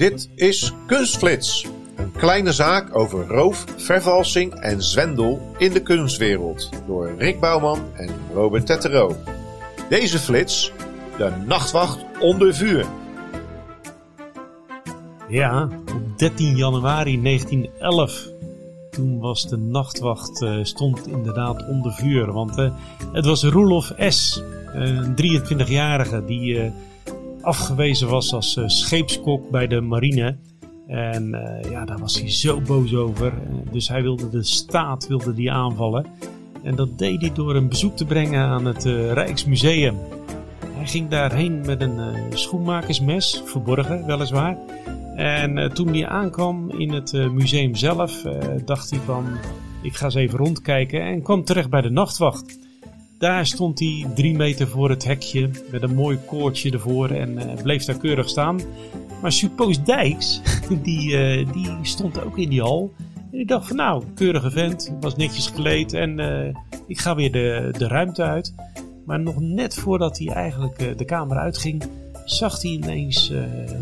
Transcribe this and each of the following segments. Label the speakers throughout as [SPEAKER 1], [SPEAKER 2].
[SPEAKER 1] Dit is Kunstflits, een kleine zaak over roof, vervalsing en zwendel in de kunstwereld door Rick Bouwman en Robert Tettero. Deze flits, de nachtwacht onder vuur.
[SPEAKER 2] Ja, op 13 januari 1911. Toen was de nachtwacht, uh, stond inderdaad onder vuur. Want uh, het was Roelof S., een 23-jarige die afgewezen was als scheepskok bij de marine. En ja, daar was hij zo boos over. dus hij wilde de staat wilde die aanvallen. En dat deed hij door een bezoek te brengen aan het Rijksmuseum. Hij ging daarheen met een schoenmakersmes, verborgen weliswaar. En toen hij aankwam in het museum zelf, dacht hij van, ik ga eens even rondkijken en kwam terecht bij de nachtwacht. Daar stond hij drie meter voor het hekje met een mooi koordje ervoor en bleef daar keurig staan. Maar Suppoos Dijks, die, die stond ook in die hal. En ik dacht van nou, keurige vent, was netjes gekleed en ik ga weer de, de ruimte uit. Maar nog net voordat hij eigenlijk de kamer uitging, zag hij ineens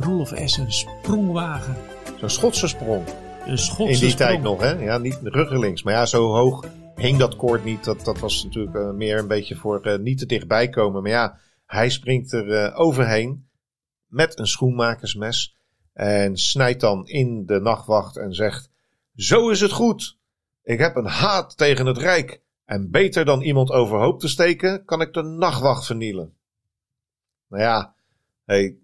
[SPEAKER 2] Roelof S. een sprongwagen.
[SPEAKER 1] Zo'n Schotse sprong.
[SPEAKER 2] Een Schotse
[SPEAKER 1] In die
[SPEAKER 2] sprong.
[SPEAKER 1] tijd nog, hè? Ja, niet ruggelings. Maar ja, zo hoog hing dat koord niet. Dat, dat was natuurlijk uh, meer een beetje voor uh, niet te dichtbij komen. Maar ja, hij springt er overheen met een schoenmakersmes. En snijdt dan in de nachtwacht en zegt: Zo is het goed. Ik heb een haat tegen het Rijk. En beter dan iemand overhoop te steken, kan ik de nachtwacht vernielen. Nou ja, Hey,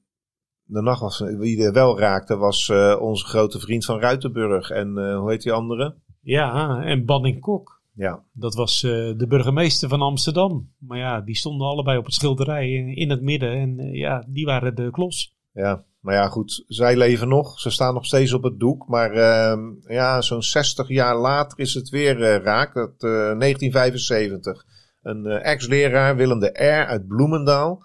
[SPEAKER 1] de nacht was, wie er wel raakte was onze grote vriend van Ruitenburg. En hoe heet die andere?
[SPEAKER 2] Ja, en Banning Kok.
[SPEAKER 1] Ja.
[SPEAKER 2] Dat was uh, de burgemeester van Amsterdam. Maar ja, die stonden allebei op het schilderij in het midden. En ja, die waren de klos.
[SPEAKER 1] Ja, maar ja, goed. Zij leven nog. Ze staan nog steeds op het doek. Maar ehm, ja, zo'n 60 jaar later is het weer raak. Dat, 1975. Een ex-leraar, Willem de R. uit Bloemendaal.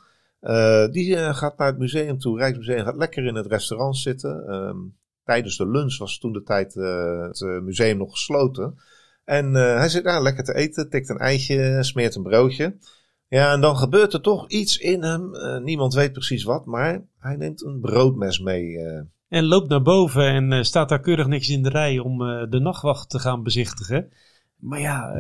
[SPEAKER 1] Die gaat naar het museum toe. Rijksmuseum gaat lekker in het restaurant zitten. Um, tijdens de lunch was toen de tijd het museum nog gesloten. En hij zit daar lekker te eten, tikt een eitje, smeert een broodje. Ja, en dan gebeurt er toch iets in hem. niemand weet precies wat, maar hij neemt een broodmes mee.
[SPEAKER 2] En loopt naar boven en staat daar keurig netjes in de rij om de nachtwacht te gaan bezichtigen. Maar ja,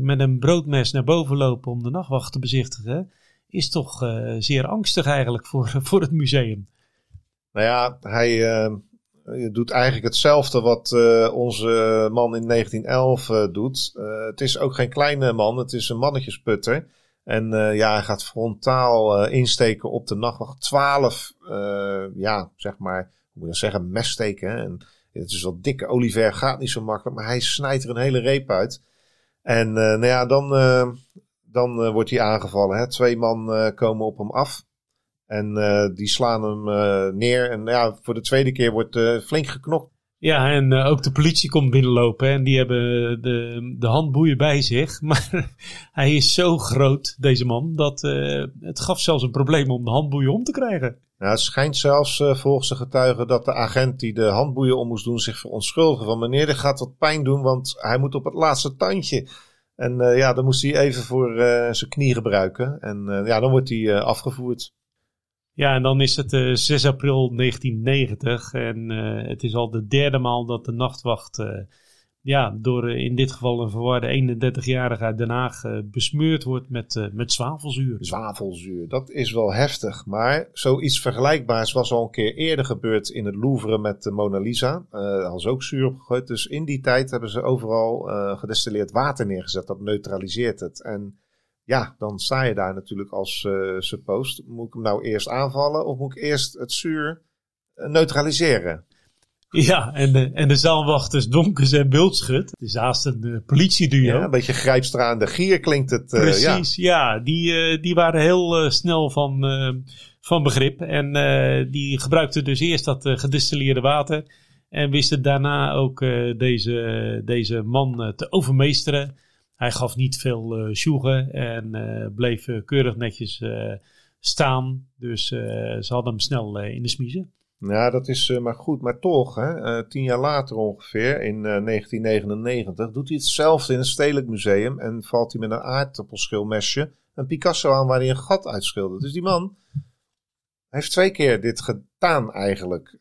[SPEAKER 2] met een broodmes naar boven lopen om de nachtwacht te bezichtigen is toch zeer angstig eigenlijk voor, voor het museum.
[SPEAKER 1] Nou ja, hij uh, doet eigenlijk hetzelfde wat uh, onze man in 1911 doet. het is ook geen kleine man, het is een mannetjesputter. En ja, hij gaat frontaal insteken op de nachtwacht. 12, ja, zeg maar, hoe moet je dat zeggen, messteken. En het is wat dikke Oliver, gaat niet zo makkelijk, maar hij snijdt er een hele reep uit. En nou ja, dan dan wordt hij aangevallen. Hè. Twee man komen op hem af. En uh, die slaan hem neer. En ja, voor de tweede keer wordt flink geknokt.
[SPEAKER 2] Ja, en ook de politie komt binnenlopen. En die hebben de, de handboeien bij zich. Maar hij is zo groot, deze man, dat het gaf zelfs een probleem om de handboeien om te krijgen.
[SPEAKER 1] Nou, het schijnt zelfs volgens de getuigen dat de agent die de handboeien om moest doen zich verontschuldigen. Van meneer, dit gaat wat pijn doen, want hij moet op het laatste tandje. En ja, dan moest hij even voor zijn knie gebruiken. En ja, dan wordt hij afgevoerd.
[SPEAKER 2] Ja, en dan is het 6 april 1990. En het is al de derde maal dat de nachtwacht ja, door in dit geval een verwarde 31-jarige uit Den Haag besmeurd wordt met, met zwavelzuur.
[SPEAKER 1] Zwavelzuur, dat is wel heftig. Maar zoiets vergelijkbaars was al een keer eerder gebeurd in het Louvre met de Mona Lisa. Daar hadden ook zuur op gegooid. Dus in die tijd hebben ze overal gedestilleerd water neergezet. Dat neutraliseert het. En ja, dan sta je daar natuurlijk als uh, suppost. Moet ik hem nou eerst aanvallen of moet ik eerst het zuur neutraliseren?
[SPEAKER 2] Ja, en de, en de zaalwachters Donkers en Bultschut. Het is haast een uh, politieduo.
[SPEAKER 1] Ja, een beetje grijpstra aan de gier klinkt het. Uh,
[SPEAKER 2] Precies, ja. ja die, die waren heel snel van, van begrip. En die gebruikten dus eerst dat gedistilleerde water. En wisten daarna ook deze, deze man te overmeesteren. Hij gaf niet veel uh, sjoegen en uh, bleef uh, keurig netjes staan. Dus ze hadden hem snel in de smiezen.
[SPEAKER 1] Ja, dat is maar goed. Maar toch, hè, tien jaar later ongeveer, in 1999, doet hij hetzelfde in het Stedelijk Museum. En valt hij met een aardappelschilmesje een Picasso aan waar hij een gat uitschildert. Dus die man, heeft twee keer dit gedaan eigenlijk.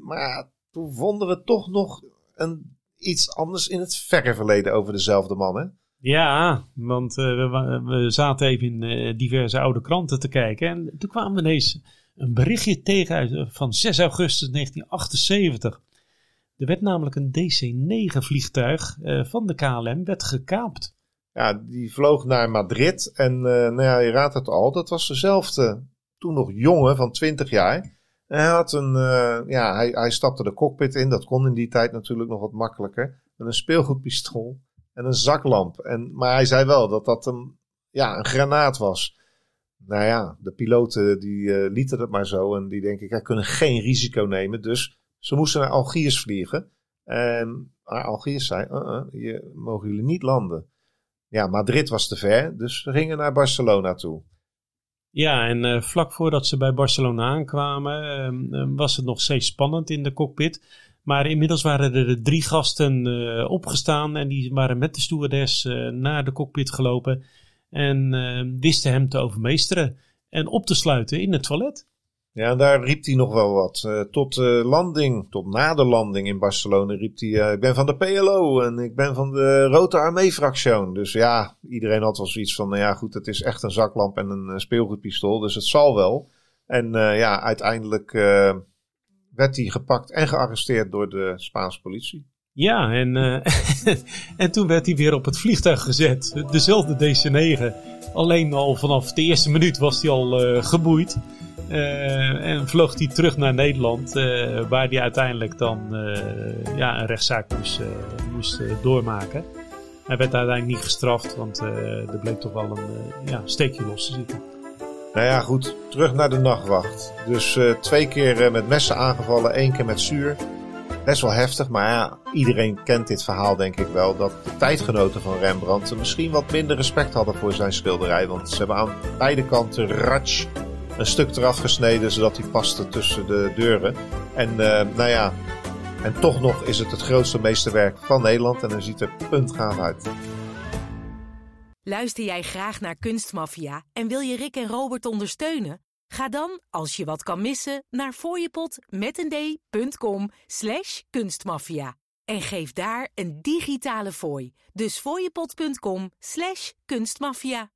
[SPEAKER 1] maar toen vonden we toch nog een, iets anders in het verre verleden over dezelfde man, hè?
[SPEAKER 2] Ja, want uh, we, we, zaten even in uh, diverse oude kranten te kijken. En toen kwamen we ineens een berichtje tegen uit, uh, van 6 augustus 1978. Er werd namelijk een DC-9 vliegtuig van de KLM werd gekaapt.
[SPEAKER 1] Ja, die vloog naar Madrid. En nou ja, je raadt het al, dat was dezelfde, toen nog jongen van 20 jaar. En hij, had een, ja, hij, hij stapte de cockpit in, dat kon in die tijd natuurlijk nog wat makkelijker. Met een speelgoedpistool en een zaklamp. En, maar hij zei wel dat dat een, ja, een granaat was. Nou ja, de piloten die uh, lieten het maar zo. En die denken, wij kunnen geen risico nemen. Dus ze moesten naar Algiers vliegen. En Algiers zei, uh -uh, hier mogen jullie niet landen. Ja, Madrid was te ver, dus ze gingen naar Barcelona toe.
[SPEAKER 2] Ja, en uh, vlak voordat ze bij Barcelona aankwamen, ehm, was het nog steeds spannend in de cockpit. Maar inmiddels waren er drie gasten uh, opgestaan en die waren met de stewardess uh, naar de cockpit gelopen en uh, wisten hem te overmeesteren en op te sluiten in het toilet.
[SPEAKER 1] Ja, daar riep hij nog wel wat. tot landing, tot na de landing in Barcelona riep hij, ik ben van de PLO en ik ben van de Rode Armee-fractie. Dus ja, iedereen had wel zoiets van, nou ja goed, het is echt een zaklamp en een speelgoedpistool, dus het zal wel. En ja, uiteindelijk werd hij gepakt en gearresteerd door de Spaanse politie.
[SPEAKER 2] Ja, en, uh, en toen werd hij weer op het vliegtuig gezet. Dezelfde DC-9. Alleen al vanaf de eerste minuut was hij al uh, geboeid. Uh, en vloog hij terug naar Nederland, waar hij uiteindelijk dan ja, een rechtszaak moest, moest doormaken. Hij werd uiteindelijk niet gestraft, want er bleek toch wel een ja, steekje los te zitten.
[SPEAKER 1] Nou ja, goed. Terug naar de nachtwacht. Dus uh, twee keer uh, met messen aangevallen, één keer met zuur. Best wel heftig, maar ja, iedereen kent dit verhaal denk ik wel. Dat de tijdgenoten van Rembrandt misschien wat minder respect hadden voor zijn schilderij. Want ze hebben aan beide kanten ratsch een stuk eraf gesneden, zodat hij paste tussen de deuren. En uh, nou ja, en toch nog is het het grootste meesterwerk van Nederland. En hij ziet er puntgaaf uit.
[SPEAKER 3] Luister jij graag naar Kunstmafia en wil je Rick en Robert ondersteunen? Ga dan, als je wat kan missen, naar fooiepot met een d.com slash kunstmafia. En geef daar een digitale fooi. Dus fooiepot.com slash kunstmafia.